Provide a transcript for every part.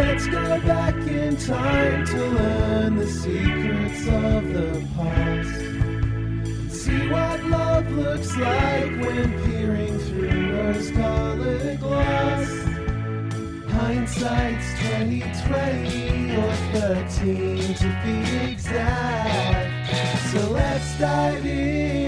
Let's go back in time to learn the secrets of the past. See what love looks like when peering through rose-colored glass. Hindsight's 2020 or 13 to be exact. So let's dive into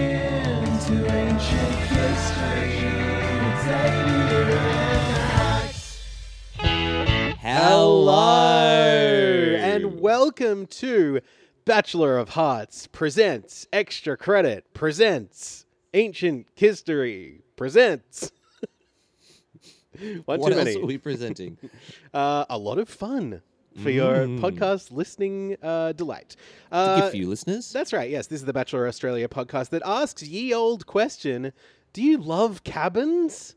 Hello and welcome to Bachelor of Hearts presents Extra Credit presents Ancient History presents. One what too else many. are we presenting? Uh, a lot of fun for your Mm. podcast listening uh, delight. to Uh, give few listeners. That's right. Yes, this is the Bachelor Australia podcast that asks ye old question: Do you love cabins?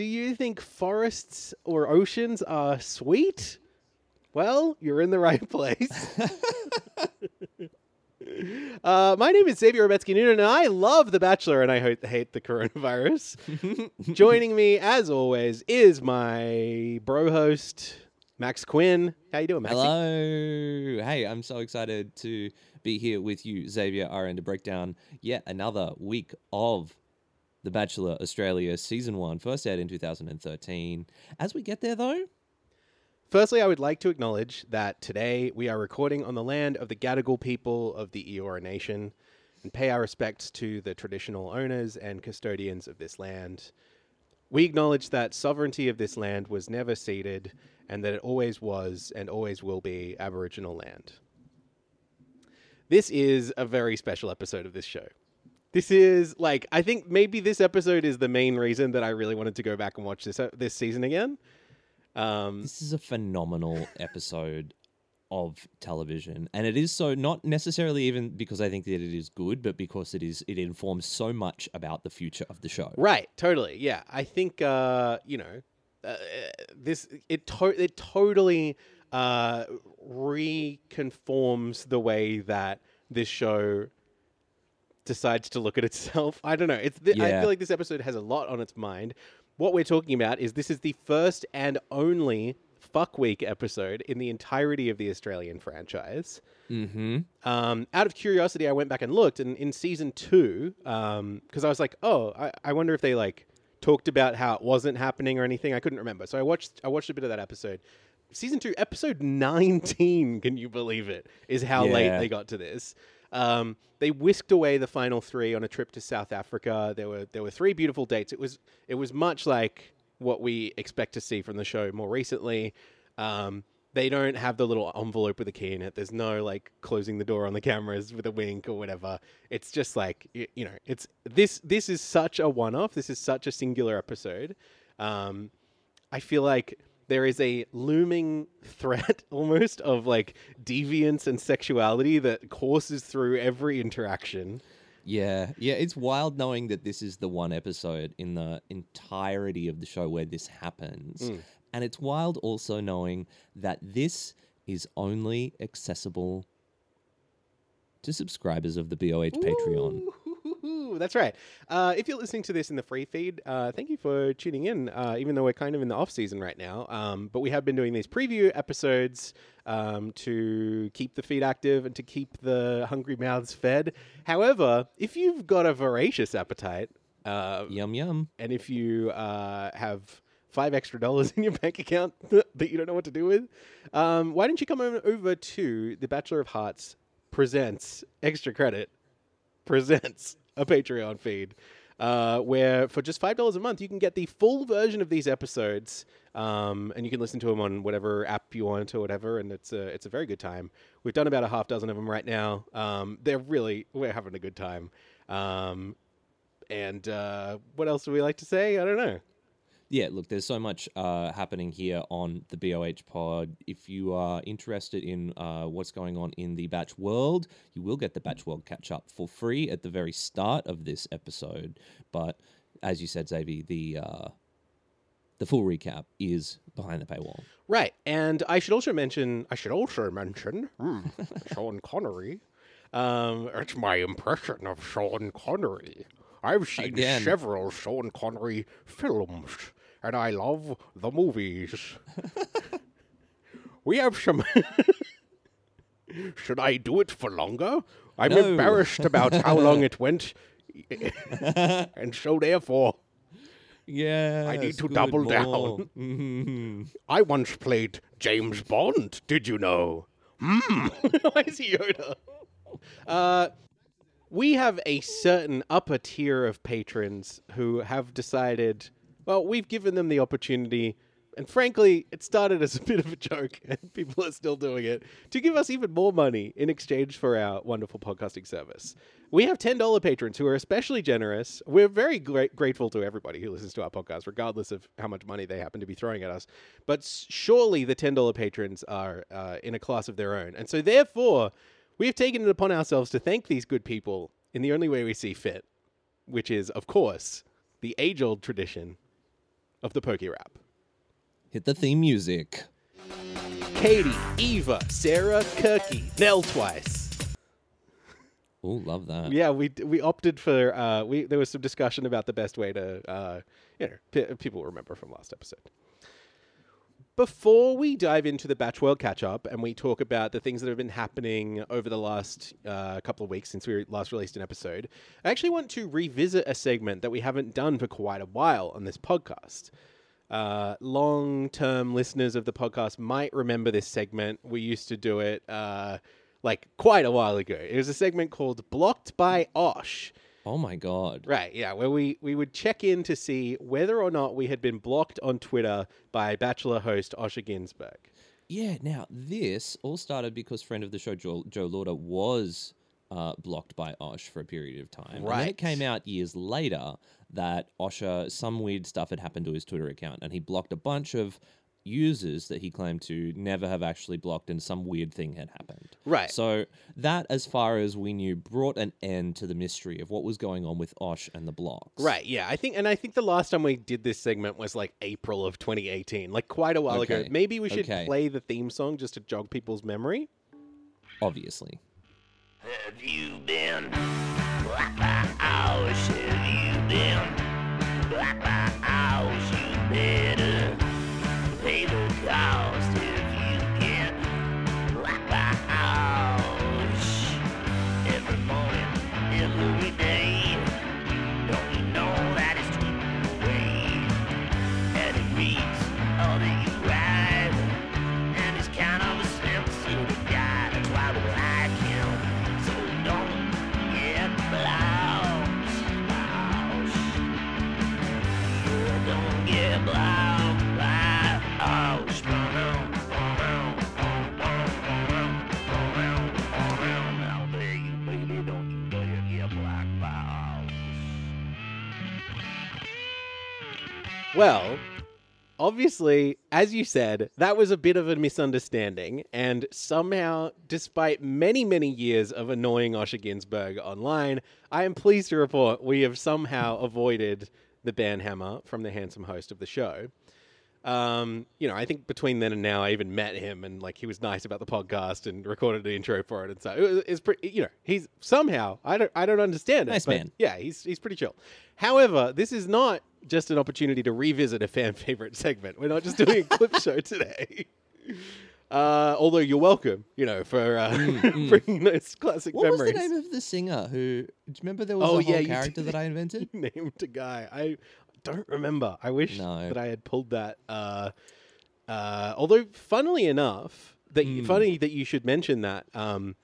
Do you think forests or oceans are sweet? Well, you're in the right place. Uh, my name is Xavier Rebetsky Noonan, and I love The Bachelor, and I hate, hate the coronavirus. Joining me, as always, is my bro host, Max Quinn. How you doing, Max? Hello. Hey, I'm so excited to be here with you, Xavier Aaron, to break down yet another week of The Bachelor Australia Season 1, first aired in 2013. As we get there, though, Firstly, I would like to acknowledge that today we are recording on the land of the Gadigal people of the Eora Nation and pay our respects to the traditional owners and custodians of this land. We acknowledge that sovereignty of this land was never ceded and that it always was and always will be Aboriginal land. This is a very special episode of this show. This is like I think maybe this episode is the main reason that I really wanted to go back and watch this uh, this season again. Um, this is a phenomenal episode of television and it is so not necessarily even because i think that it is good but because it is it informs so much about the future of the show Right, totally. Yeah, I think uh, you know uh, this it to- it totally uh, reconforms the way that this show decides to look at itself. I don't know. It's th- I Yeah. feel like this episode has a lot on its mind. What we're talking about is this is the first and only fuck week episode in the entirety of the Australian franchise. mm-hmm Um, out of curiosity, I went back and looked, and in season two, because I was like, oh, I, I wonder if they like talked about how it wasn't happening or anything. I couldn't remember, so I watched I watched a bit of that episode. Season two, episode nineteen. Can you believe it? Is how late Yeah. they got to this. Um, they whisked away the final three on a trip to South Africa. There were there were three beautiful dates. It was it was much like what we expect to see from the show more recently. Um, they don't have the little envelope with a key in it. There's no like closing the door on the cameras with a wink or whatever. It's just like you, you know, it's this this is such a one-off. This is such a singular episode. Um, I feel like there is a looming threat almost of like deviance and sexuality that courses through every interaction. Yeah, yeah, it's wild knowing that this is the one episode in the entirety of the show where this happens. Mm. And it's wild also knowing that this is only accessible to subscribers of the BOH Patreon. Ooh, that's right. Uh, if you're listening to this in the free feed, uh, thank you for tuning in. Uh, even though we're kind of in the off season right now, um, but we have been doing these preview episodes um, to keep the feed active and to keep the hungry mouths fed. However, if you've got a voracious appetite, uh, Yum yum. and if you uh, have five extra dollars in your bank account that you don't know what to do with, um, why don't you come on over to the Bachelor of Hearts presents extra credit presents a Patreon feed. Uh, where for just five dollars a month you can get the full version of these episodes, um, and you can listen to them on whatever app you want or whatever, and it's a it's a very good time. We've done about a half dozen of them right now. Um, they're really we're having a good time. Um, and uh, what else do we like to say? I don't know. Yeah, look, there's so much uh, happening here on the BOH pod. If you are interested in uh, what's going on in the Batch world, you will get the Batch world catch up for free at the very start of this episode. But as you said, Xavier, the uh, the full recap is behind the paywall. Right, and I should also mention. I should also mention hmm, Sean Connery. Um, it's my impression of Sean Connery. I've seen Again. several Sean Connery films, and I love the movies. we have some. Should I do it for longer? I'm No. embarrassed about how long it went, and so therefore, Yeah. I need to double down. down. I once played James Bond. Did you know? Hmm. Why is he Yoda? Uh, we have a certain upper tier of patrons who have decided. Well, we've given them the opportunity, and frankly, it started as a bit of a joke, and people are still doing it to give us even more money in exchange for our wonderful podcasting service. We have $10 patrons who are especially generous. We're very gra- grateful to everybody who listens to our podcast, regardless of how much money they happen to be throwing at us. But surely the $10 patrons are uh, in a class of their own. And so, therefore, we have taken it upon ourselves to thank these good people in the only way we see fit, which is, of course, the age old tradition of the Poke Rap. Hit the theme music. Katie, Eva, Sarah, Kirky, Nell twice. Oh, love that. Yeah, we we opted for uh, we there was some discussion about the best way to uh, you know p- people remember from last episode. Before we dive into the Batch World catch up and we talk about the things that have been happening over the last uh, couple of weeks since we last released an episode, I actually want to revisit a segment that we haven't done for quite a while on this podcast. Uh, long term listeners of the podcast might remember this segment. We used to do it uh, like quite a while ago. It was a segment called Blocked by Osh. Oh my god. Right, yeah, where we, we would check in to see whether or not we had been blocked on Twitter by Bachelor host Osher Günsberg. Yeah. Now this all started because friend of the show Joe, Joe Lauder was uh, blocked by Osh for a period of time. Right. And then it came out years later that Osher some weird stuff had happened to his Twitter account, and he blocked a bunch of users that he claimed to never have actually blocked, and some weird thing had happened. Right. So that, as far as we knew, brought an end to the mystery of what was going on with Osh and the blocks. Right, yeah, I think, and I think the last time we did this segment was like April of 2018, like quite a while ago. Maybe we should okay. play the theme song just to jog people's memory. Obviously. Have you been black by hours? Have you been black by hours? You better pay the cost if you get hours. Every morning, every day. Don't you know that it's tweeting away? And it reads oh, all that Well, obviously, as you said, that was a bit of a misunderstanding, and somehow, despite many, many years of annoying Osher Günsberg online, I am pleased to report we have somehow avoided the banhammer from the handsome host of the show. Um, you know, I think between then and now, I even met him, and like he was nice about the podcast and recorded an intro for it, and so it was, it's pretty. You know, he's somehow I don't I don't understand it. Nice man. Yeah, he's he's pretty chill. However, this is not just an opportunity to revisit a fan favorite segment. We're not just doing a clip show today. Uh, although you're welcome, you know, for uh, bringing those classic Mm, What memories. was the name of the singer who? Do you remember there was Oh, a whole yeah, you character that I invented? named a guy. I don't remember. I wish No. that I had pulled that. Uh, uh, although, funnily enough, that Hmm. funny that you should mention that. Um,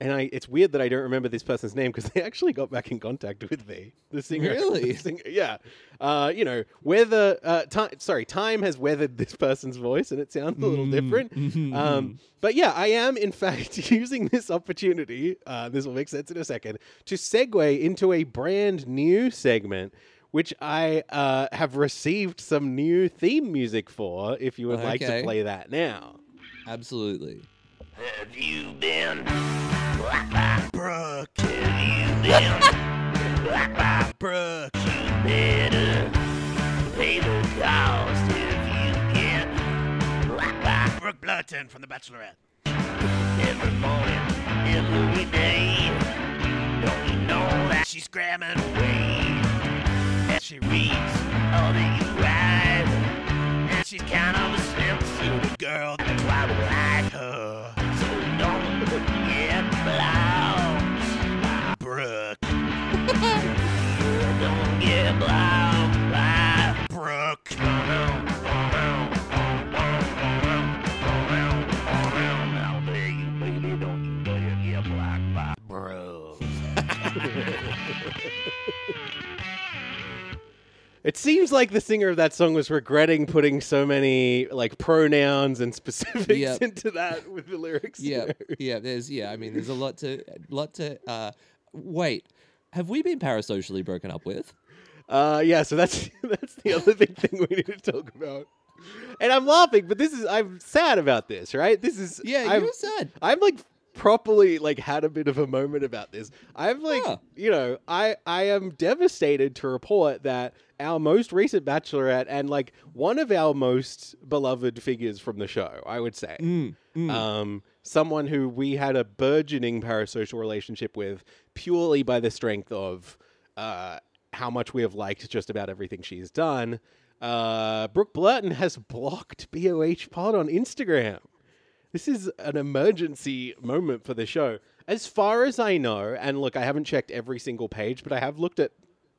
and I, it's weird that I don't remember this person's name because they actually got back in contact with me. The singer, Really? the singer- yeah. Uh, you know, whether uh, time, sorry, time has weathered this person's voice, and it sounds a little Hmm. different. um, but yeah, I am in fact using this opportunity. Uh, this will make sense in a second to segue into a brand new segment. Which I uh, have received some new theme music for. If you would like to play that now. Absolutely. Have you been Brooke? Have you been Brooke? You better pay the cost if you by Brooke Blurton from The Bachelorette. every morning, every day. Don't you know that She's Grammar. way? And she reads all that you write. And she's kind of a suited girl. That's why we like her. Get blown Brooke. don't get blown by Brooke. It seems like the singer of that song was regretting putting so many like pronouns and specifics Yep. into that with the lyrics. yeah, yeah. There's yeah. I mean, there's a lot to lot to. uh Wait, have we been parasocially broken up with? Uh, yeah, so that's that's the other big thing we need to talk about. And I'm laughing, but this is I'm sad about this, right? This is Yeah, I'm, you're sad. I'm like properly like had a bit of a moment about this. I'm like, Huh. you know, I I am devastated to report that our most recent bachelorette and like one of our most beloved figures from the show, I would say. Mm, mm. Um, someone who we had a burgeoning parasocial relationship with purely by the strength of uh, how much we have liked just about everything she's done. Uh, Brooke Blurton has blocked BOH Pod on Instagram. This is an emergency moment for the show. As far as I know, and look, I haven't checked every single page, but I have looked at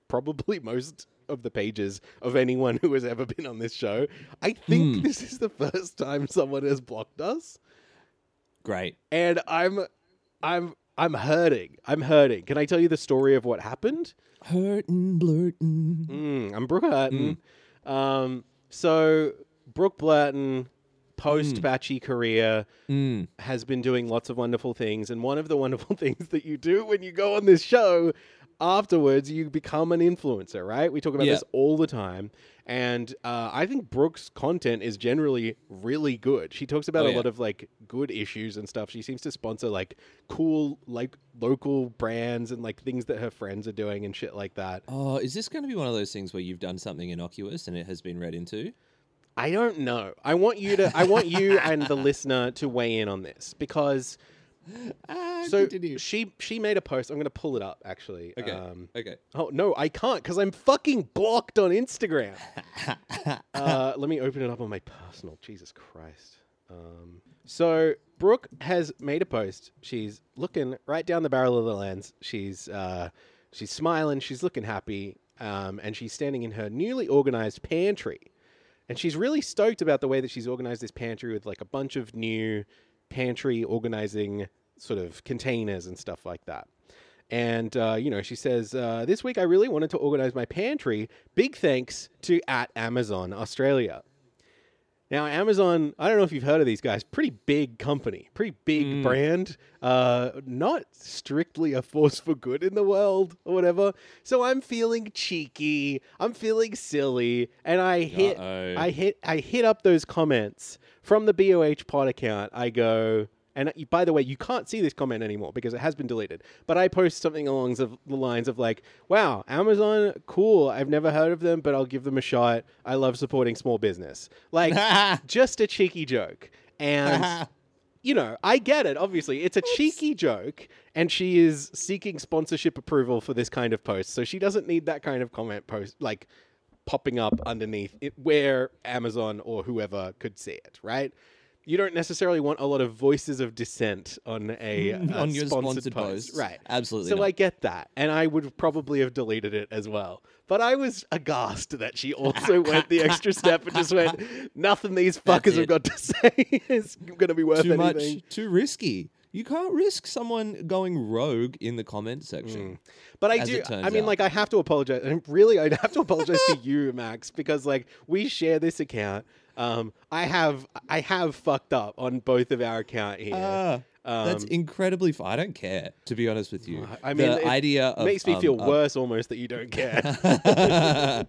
probably most of the pages of anyone who has ever been on this show. I think Hmm. this is the first time someone has blocked us Great. and I'm I'm I'm hurting. I'm hurting. Can I tell you the story of what happened? Hurtin', blurtin'. Mm, I'm Brooke Hurton. Um, so Brooke Blurton, post Batchy career, Mm. has been doing lots of wonderful things, and one of the wonderful things that you do when you go on this show. Afterwards, you become an influencer, right? We talk about Yeah. this all the time, and uh, I think Brooke's content is generally really good. She talks about Oh, a yeah. lot of like good issues and stuff. She seems to sponsor like cool, like local brands and like things that her friends are doing and shit like that. Oh, is this going to be one of those things where you've done something innocuous and it has been read into? I don't know. I want you to. I want you and the listener to weigh in on this because Ah, so continue. she she made a post. I'm going to pull it up actually. Okay. Um, okay. oh no, I can't because I'm fucking blocked on Instagram. uh, let me open it up on my personal. Jesus Christ. Um, so Brooke has made a post. She's looking right down the barrel of the lens. She's uh, she's smiling. She's looking happy. Um, and she's standing in her newly organized pantry. And she's really stoked about the way that she's organized this pantry with like a bunch of new pantry organizing sort of containers and stuff like that. And, uh, you know, she says, uh, This week I really wanted to organize my pantry. Big thanks to at Amazon Australia. Now, Amazon, I don't know if you've heard of these guys, pretty big company, pretty big brand, uh, not strictly a force for good in the world or whatever. So I'm feeling cheeky, I'm feeling silly, and I hit, Uh-oh. I hit, I hit up those comments from the BOH pod account. I go, and uh, by the way, you can't see this comment anymore because it has been deleted. But I post something along the the lines of like, "Wow, Amazon, cool. I've never heard of them, but I'll give them a shot. I love supporting small business." Like, just a cheeky joke, and you know, I get it. Obviously, it's a cheeky joke, and she is seeking sponsorship approval for this kind of post, so she doesn't need that kind of comment post like popping up underneath it where Amazon or whoever could see it, right? You don't necessarily want a lot of voices of dissent on a, a uh, on your sponsored, sponsored post, post. right? Absolutely So not. I get that, and I would probably have deleted it as well. But I was aghast that she also went the extra step and just went, "Nothing these fuckers have got to say is going to be worth too anything." much, too risky. You can't risk someone going rogue in the comment section. Mm. But I do. I mean, out. like, I have to apologize. And really, I'd have to apologize to you, Max, because like we share this account. Um, I have I have fucked up on both of our account here. That's Um, incredibly. F- I don't care, to be honest with you. I mean, the it idea of, makes me um, feel uh, worse almost that you don't care.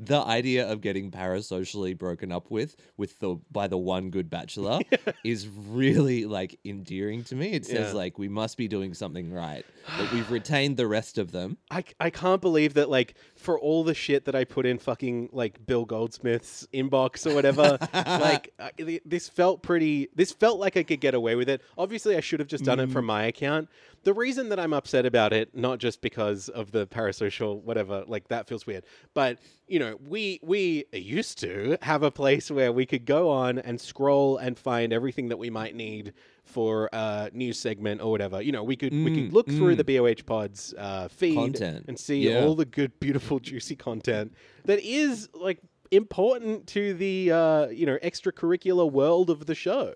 the idea of getting parasocially broken up with with the by the one good bachelor is really like endearing to me. It says Yeah. like we must be doing something right, but we've retained the rest of them. I, I can't believe that like for all the shit that I put in fucking like Bill Goldsmith's inbox or whatever. like uh, th- this felt pretty. This felt like I could get away with it. Obviously, I should have just done it from my account. The reason that I'm upset about it, not just because of the parasocial whatever, like that feels weird, but you know, we we used to have a place where we could go on and scroll and find everything that we might need for a news segment or whatever. You know, we could we could Mm, look through mm. the BOH Pods uh, feed Content. and see Yeah. all the good, beautiful, juicy content that is like important to the uh, you know extracurricular world of the show.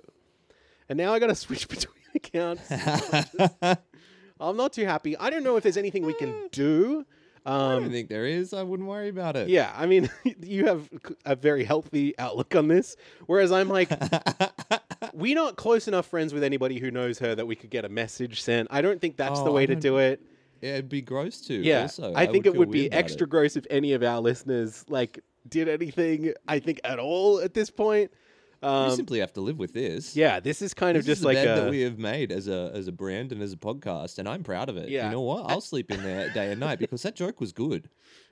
And now I got to switch between accounts. I'm not too happy. I don't know if there's anything we can do. I don't Um, think there is. I wouldn't worry about it. yeah, I mean, you have a very healthy outlook on this, whereas I'm like, we're not close enough friends with anybody who knows her that we could get a message sent. I don't think that's the Oh, way I to don't- do it. Yeah, it'd be gross too. Yeah, also. I think it feel would be about extra it. gross if any of our listeners like did anything. I think at all at this point. we Um, simply have to live with this. yeah, this is kind This of just is the like bed a, that we have made as a as a brand and as a podcast, and I'm proud of it. Yeah. You know what? I'll sleep in there day and night because that joke was good.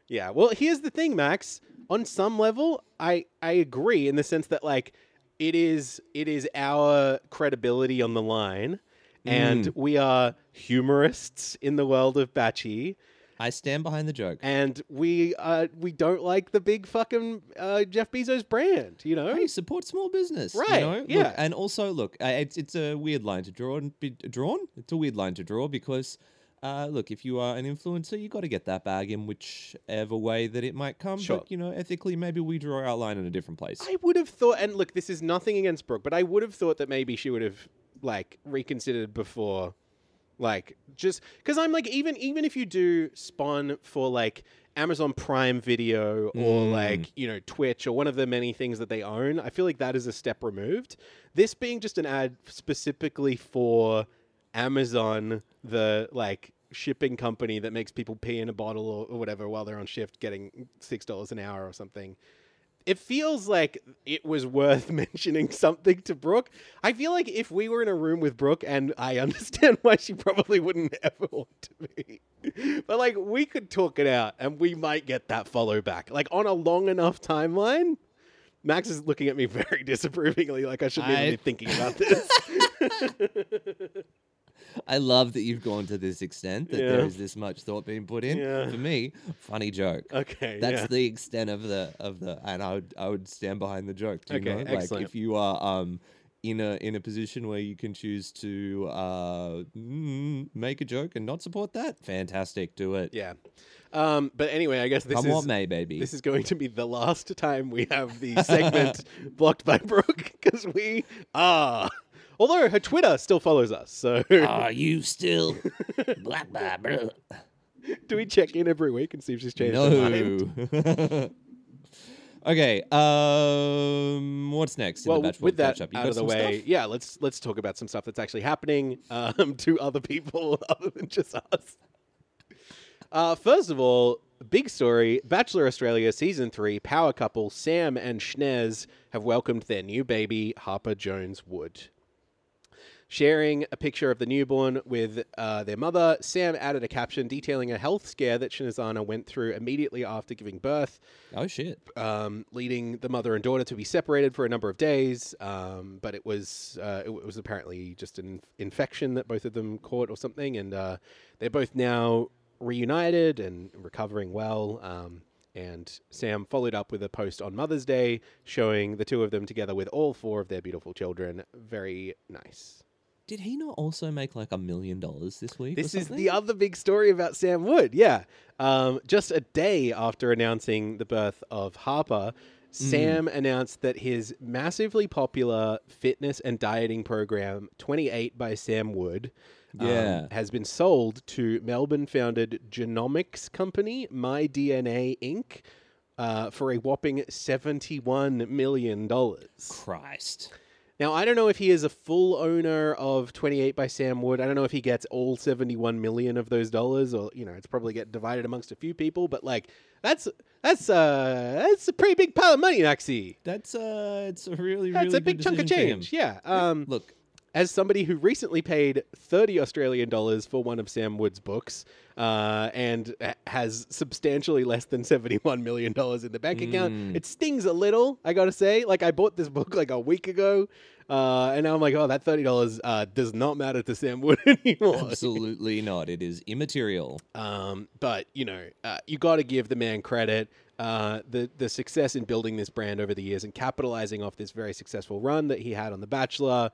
Yeah. Well, here's the thing, Max. On some level, I I agree in the sense that like it is it is our credibility on the line, and Mm. we are humorists in the world of Batchy, I stand behind the joke. and we uh we don't like the big fucking uh, Jeff Bezos brand, you know. Hey, support small business, you Right, know? Look, yeah. and also, look, uh, it's it's a weird line to draw and be drawn. It's a weird line to draw because, uh, look, if you are an influencer, you got to get that bag in whichever way that it might come. Sure. But you know, ethically, maybe we draw our line in a different place. I would have thought, and look, this is nothing against Brooke, but I would have thought that maybe she would have like reconsidered before, like just because I'm like even even if you do spawn for like Amazon Prime Video or Mm. like you know Twitch or one of the many things that they own, I feel like that is a step removed. This being just an ad specifically for Amazon, the like shipping company that makes people pee in a bottle or, or whatever while they're on shift, getting six dollars an hour or something it feels like it was worth mentioning something to Brooke. I feel like if we were in a room with Brooke, and I understand why she probably wouldn't ever want to be, but like we could talk it out and we might get that follow back. Like on a long enough timeline. Max is looking at me very disapprovingly, like I shouldn't even be thinking about this. I love that you've gone to this extent that Yeah. there is this much thought being put in. Yeah. For me, funny joke. okay, That's yeah. the extent of the of the, and I would I would stand behind the joke. Do you Okay, know, like if you are um in a in a position where you can choose to uh make a joke and not support that, fantastic, do it. yeah. Um, but anyway, I guess this Come is what may, baby. This is going to be the last time we have the segment blocked by Brooke because we are. Although her Twitter still follows us, so Are you still? Blah, blah, blah. do we check in every week and see if she's changed her mind? no. okay. Um. What's next? In Well, the Batch with that Catch-Up? You out got of the some way, stuff? yeah, let's let's talk about some stuff that's actually happening um, to other people other than just us. Uh, first of all, big story: Bachelor Australia season three power couple Sam and Snez have welcomed their new baby Harper Jones Wood. Sharing a picture of the newborn with uh, their mother, Sam added a caption detailing a health scare that Snezana went through immediately after giving birth Oh shit. um, leading the mother and daughter to be separated for a number of days. Um, but it was uh, it was apparently just an infection that both of them caught or something, and uh, they're both now reunited and recovering well. Um, and Sam followed up with a post on Mother's Day showing the two of them together with all four of their beautiful children. Very nice. Did he not also make like a million dollars this week? This is the other big story about Sam Wood. Yeah. Um, just a day after announcing the birth of Harper, Sam announced that his massively popular fitness and dieting program, 28 by Sam Wood, um, Yeah. has been sold to Melbourne founded genomics company, MyDNA Inc., uh, for a whopping $71 million. Christ. Now, I don't know if he is a full owner of 28 by Sam Wood. I don't know if he gets all 71 million of those dollars or, you know, it's probably get divided amongst a few people, but like that's that's uh that's a pretty big pile of money, Maxie. That's uh, it's a really That's really a big chunk of decision for him. change. Yeah. Um Look, as somebody who recently paid 30 Australian dollars for one of Sam Wood's books uh, and has substantially less than 71 million dollars in the bank account, Mm. it stings a little, I gotta say. Like, I bought this book like a week ago, uh, and now I'm like, oh, that $30 uh, does not matter to Sam Wood anymore. Absolutely not. It is immaterial. Um, but you know, uh, you got to give the man credit. Uh, the the success in building this brand over the years and capitalizing off this very successful run that he had on The Bachelor,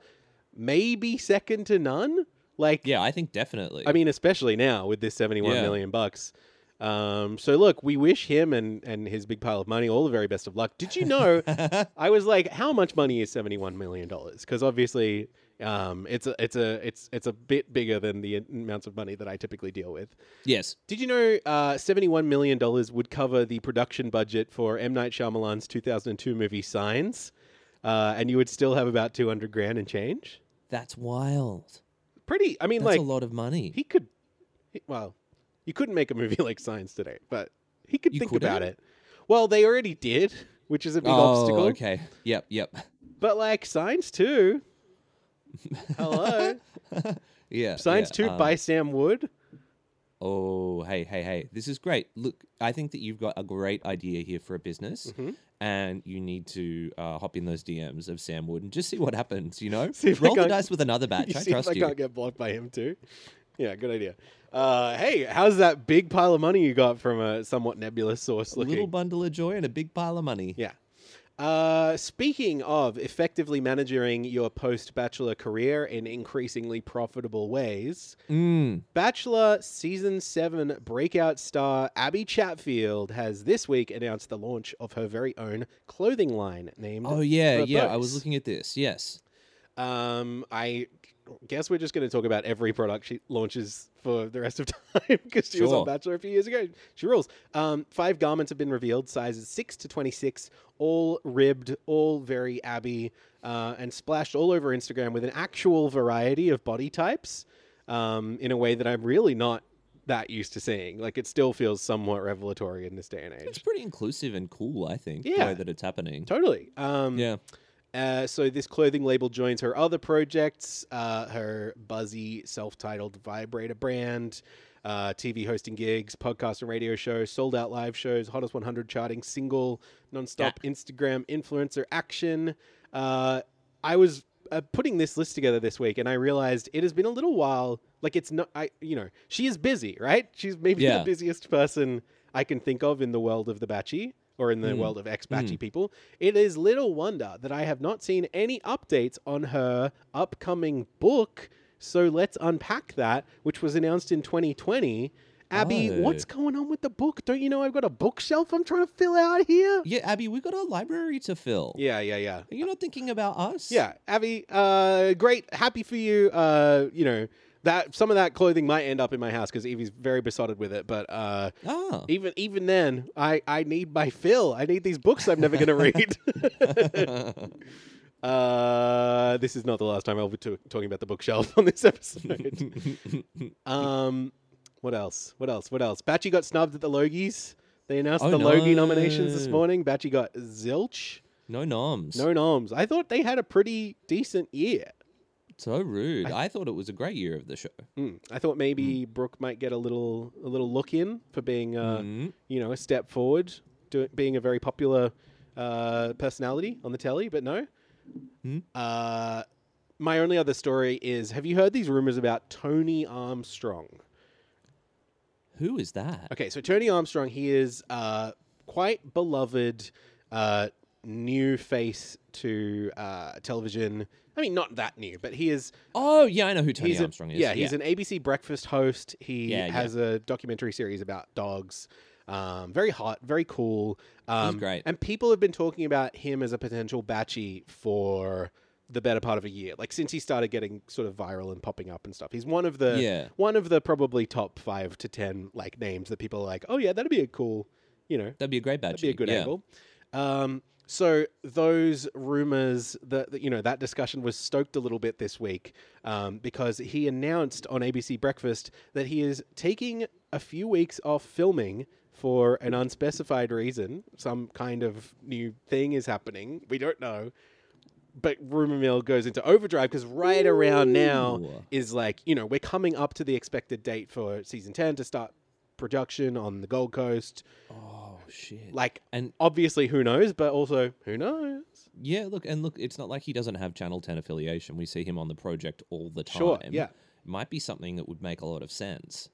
maybe second to none. Like, Yeah, I think definitely. I mean, especially now with this seventy-one million Yeah. bucks. Um, so look, we wish him and and his big pile of money all the very best of luck. Did you know? I was like, how much money is seventy-one million dollars? Because obviously, um, it's a it's a it's it's a bit bigger than the amounts of money that I typically deal with. yes. Did you know uh, $71 million would cover the production budget for M. Night Shyamalan's 2002 movie Signs? Uh, and you would still have about 200 grand and change? That's wild. Pretty, I mean, That's like, a lot of money. he could, he- well, you couldn't make a movie like Signs today, but he could You think about couldn't? it. Well, they already did, which is a big oh, obstacle. okay. Yep, yep. But like Signs 2, hello. Yeah. Signs yeah, 2 um, by Sam Wood. Oh, hey, hey, hey. This is great. Look, I think that you've got a great idea here for a business, Mm-hmm. and you need to uh, hop in those DMs of Sam Wood and just see what happens, you know? See if Roll the dice with another batch. You I see trust if I you. can't get blocked by him too. Yeah, good idea. Uh, hey, how's that big pile of money you got from a somewhat nebulous source A looking? little bundle of joy and a big pile of money. yeah. Uh, speaking of effectively managing your post-bachelor career in increasingly profitable ways, Mm. Bachelor season seven breakout star Abby Chatfield has this week announced the launch of her very own clothing line named. Oh, yeah, The yeah. I was looking at this. Yes. Um, I guess we're just going to talk about every product she launches for the rest of time because she was on Sure. Bachelor a few years ago. She rules. Um, five garments have been revealed, sizes six to twenty-six, all ribbed, all very Abby, uh, and splashed all over Instagram with an actual variety of body types. Um, in a way that I'm really not that used to seeing. Like it still feels somewhat revelatory in this day and age. It's pretty inclusive and cool, I think, the Yeah. way that it's happening. Totally. Um, Yeah. Uh, so this clothing label joins her other projects, uh, her buzzy self-titled vibrator brand, uh, TV hosting gigs, podcast and radio shows, sold out live shows, hottest 100 charting single, nonstop Instagram influencer action. Uh, I was uh, putting this list together this week, and I realized it has been a little while. Like it's not, I you know, she is busy, right? She's maybe Yeah. the busiest person I can think of in the world of the Batchy or in the Mm. world of ex Batchy people. It is little wonder that I have not seen any updates on her upcoming book. So let's unpack that, which was announced in 2020. Abby, Oh. what's going on with the book? Don't you know I've got a bookshelf I'm trying to fill out here? Yeah, Abby, we've got a library to fill. Yeah, yeah, yeah. Are you not thinking about us? Yeah, Abby, uh, great, happy for you. Uh, you know that some of that clothing might end up in my house because Evie's very besotted with it. But uh, Ah. even even then, I I need my fill. I need these books I'm never going to read. uh, this is not the last time I'll be talking about the bookshelf on this episode. um, what else? What else? What else? Batchy got snubbed at the Logies. They announced Oh, the Logie nominations this morning. Batchy got zilch. no noms. No noms. I thought they had a pretty decent year. So rude. I, thought it was a great year of the show. Mm. I thought maybe Brooke might get a little a little look in for being uh, Mm. you know a step forward, do, being a very popular uh, personality on the telly, but no. Hmm? Uh, my only other story is: Have you heard these rumors about Tony Armstrong? Who is that? Okay, so Tony Armstrong, he is uh, quite beloved uh, new face to uh, television. I mean, not that new, but he is Oh, yeah, I know who Tony he's a- Armstrong is. Yeah, he's an ABC breakfast host. He Yeah, yeah. has a documentary series about dogs. Um, very hot, very cool. Um, great. And people have been talking about him as a potential batchy for the better part of a year. Like since he started getting sort of viral and popping up and stuff. He's one of the Yeah. one of the probably top five to ten like names that people are like, oh yeah, that'd be a cool, you know, That'd be a great batch. That'd be a good yeah. angle. Um, so those rumors that you know that discussion was stoked a little bit this week um, because he announced on ABC Breakfast that he is taking a few weeks off filming for an unspecified reason. Some kind of new thing is happening. We don't know. but rumor mill goes into overdrive because right around now is like you know we're coming up to the expected date for season ten to start production on the Gold Coast. Oh shit! Like and obviously, who knows? But also, who knows? yeah, look and look. It's not like he doesn't have Channel Ten affiliation. We see him on the project all the time. Sure, yeah. might be something that would make a lot of sense.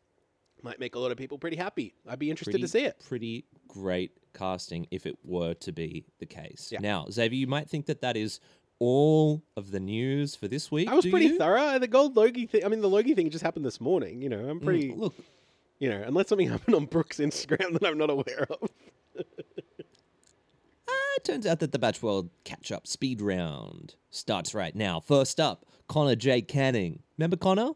Might make a lot of people pretty happy. I'd be interested pretty, to see it. Pretty great casting if it were to be the case. Yeah. Now, Xavier, you might think that that is all of the news for this week. I was pretty you? thorough. The gold Logie thing. I mean, the Logie thing just happened this morning. You know, I'm Mm, pretty. look, You know, unless something happened on Brooks' Instagram that I'm not aware of. Uh, it turns out that the Batch World catch up speed round starts right now. First up, Connor J. Canning. Remember Connor?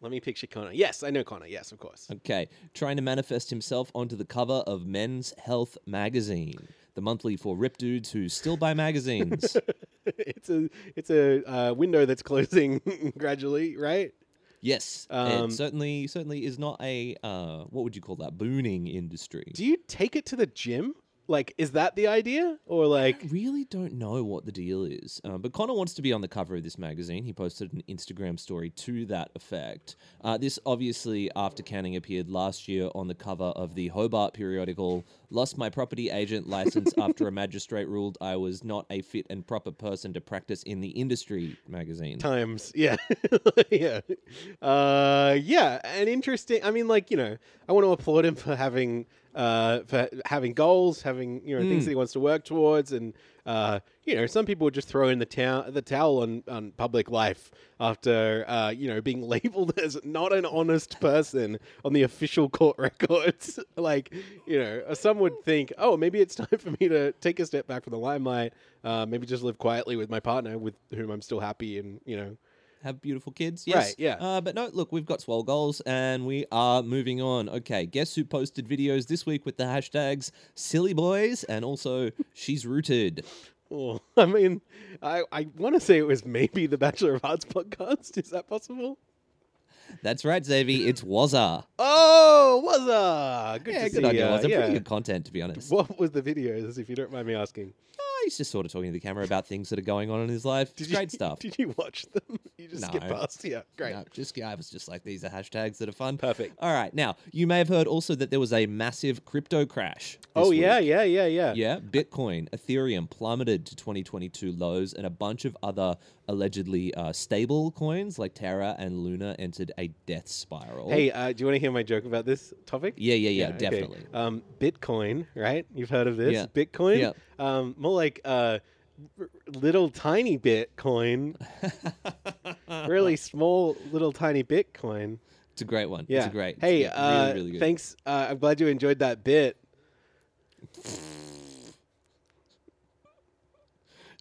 Let me picture Connor. Yes, I know Connor. Yes, of course. Okay, trying to manifest himself onto the cover of Men's Health magazine, the monthly for rip dudes who still buy magazines. it's a it's a uh, window that's closing gradually, right? Yes, Um, it certainly certainly is not a uh, what would you call that booning industry. Do you take it to the gym? Like, is that the idea, or like? I really don't know what the deal is. Uh, but Connor wants to be on the cover of this magazine. He posted an Instagram story to that effect. Uh, this obviously after Canning appeared last year on the cover of the Hobart periodical, lost my property agent license after a magistrate ruled I was not a fit and proper person to practice in the industry magazine. times yeah yeah uh yeah and interesting i mean like you know i want to applaud him for having uh for having goals having you know things Mm. that he wants to work towards. And uh you know some people would just throw in the town the towel on on public life after uh you know being labeled as not an honest person on the official court records. Like you know uh, some would think oh maybe it's time for me to take a step back from the limelight. Uh maybe just live quietly with my partner with whom i'm still happy and you know have beautiful kids. Yes. Right, yeah. Uh, but no, look, we've got swell goals and we are moving on. Okay, guess who posted videos this week with the hashtags silly boys and also she's rooted. Oh, I mean, I, I want to say it was maybe the Bachelor of Arts podcast. Is that possible? That's right, Xavier. It's Wazza. Oh, uh good yeah, to good see idea. Wazza. yeah. Pretty good content, to be honest. What was the videos, if you don't mind me asking? He's just sort of talking to the camera about things that are going on in his life. You, great stuff. Did you watch them? You just skip No. past. Yeah, great. No, just I was just like these are hashtags that are fun. Perfect. All right, now you may have heard also that there was a massive crypto crash. Oh yeah, week. yeah, yeah, yeah. Yeah, Bitcoin, Ethereum plummeted to 2022 lows, and a bunch of other allegedly uh, stable coins like Terra and Luna entered a death spiral. Hey, uh, do you want to hear my joke about this topic? yeah, yeah, yeah, okay. definitely. Um, Bitcoin, right? You've heard of this? Yeah. Bitcoin. Yeah. Um, more like uh, r- little tiny Bitcoin, really small little tiny Bitcoin. It's a great one. Yeah. It's a great. Hey, yeah, uh, really, really good. thanks. Uh, I'm glad you enjoyed that bit.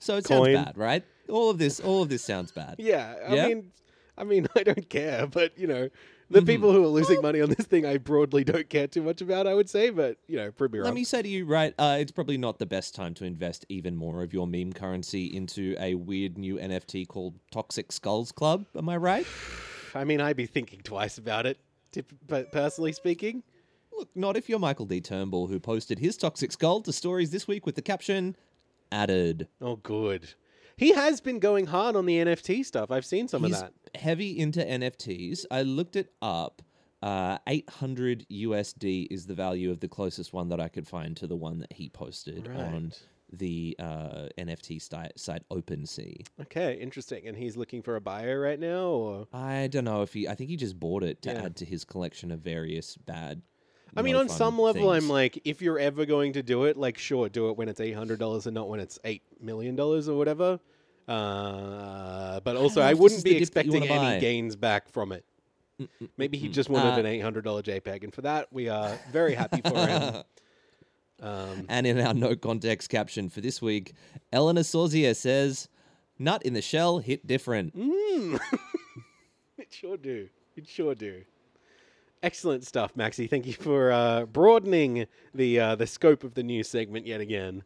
So it Coin. sounds bad, right? All of this, all of this sounds bad. Yeah, I Yeah? mean, I mean, I don't care, but you know, Mm-hmm. the people who are losing money on this thing, I broadly don't care too much about. I would say, but you know, prove me wrong. Let me say to you, right? Uh, it's probably not the best time to invest even more of your meme currency into a weird new NFT called Toxic Skulls Club. Am I right? I mean, I'd be thinking twice about it. But personally speaking, Look, not if you're Michael D. Turnbull, who posted his Toxic Skull to stories this week with the caption "Added." oh, good. He has been going hard on the NFT stuff. I've seen some He's of that. heavy into NFTs. I looked it up. Uh, 800 USD is the value of the closest one that I could find to the one that he posted on the uh, NFT site, site OpenSea. Okay, interesting. And he's looking for a buyer right now, or I don't know if he. I think he just bought it to Yeah. add to his collection of various bad. I mean, on some level, I'm like, if you're ever going to do it, like, sure, do it when it's eight hundred dollars and not when it's eight million dollars or whatever. Uh, but also, know I wouldn't be the dip that you expecting any buy. gains back from it. Maybe he just wanted Uh, an eight hundred dollar JPEG, and for that, we are very happy for him. Um, And in our no context caption for this week, Eleanor Sorzia says, "Nut in the shell hit different." mm. it sure do. It sure do. Excellent stuff, Maxi. Thank you for uh, broadening the uh, the scope of the news segment yet again.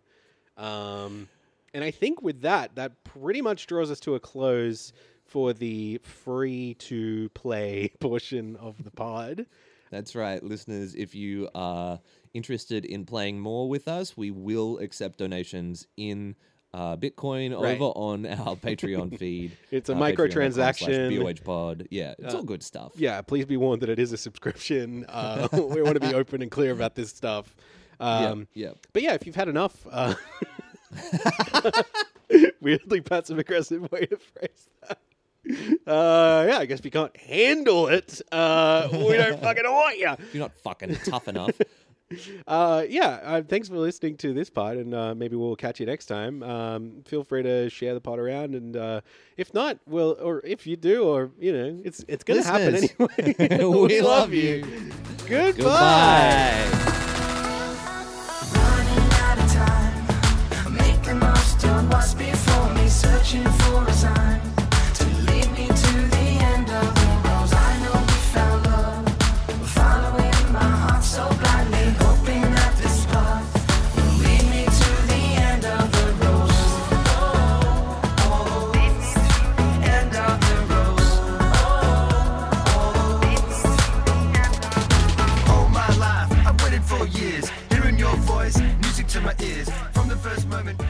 Um, and I think with that, that pretty much draws us to a close for the free to play portion of the pod. That's right, listeners. If you are interested in playing more with us, we will accept donations in uh, Bitcoin Right. over on our Patreon feed. It's a uh, microtransaction. BOH pod. Yeah, it's Uh, all good stuff. Yeah, please be warned that it is a subscription. Uh, we want to be open and clear about this stuff. Um, yeah. But yeah, if you've had enough, uh, weirdly passive aggressive way to phrase that. Uh, yeah, I guess we can't handle it. Uh, we don't fucking want you. You're not fucking tough enough. Uh, yeah, uh, thanks for listening to this part, and uh, maybe we'll catch you next time. Um, feel free to share the pod around, and uh, if not, well, or if you do, or you know, it's it's going to happen anyway. we, love, you. you. Goodbye. Goodbye. searching for a sign This moment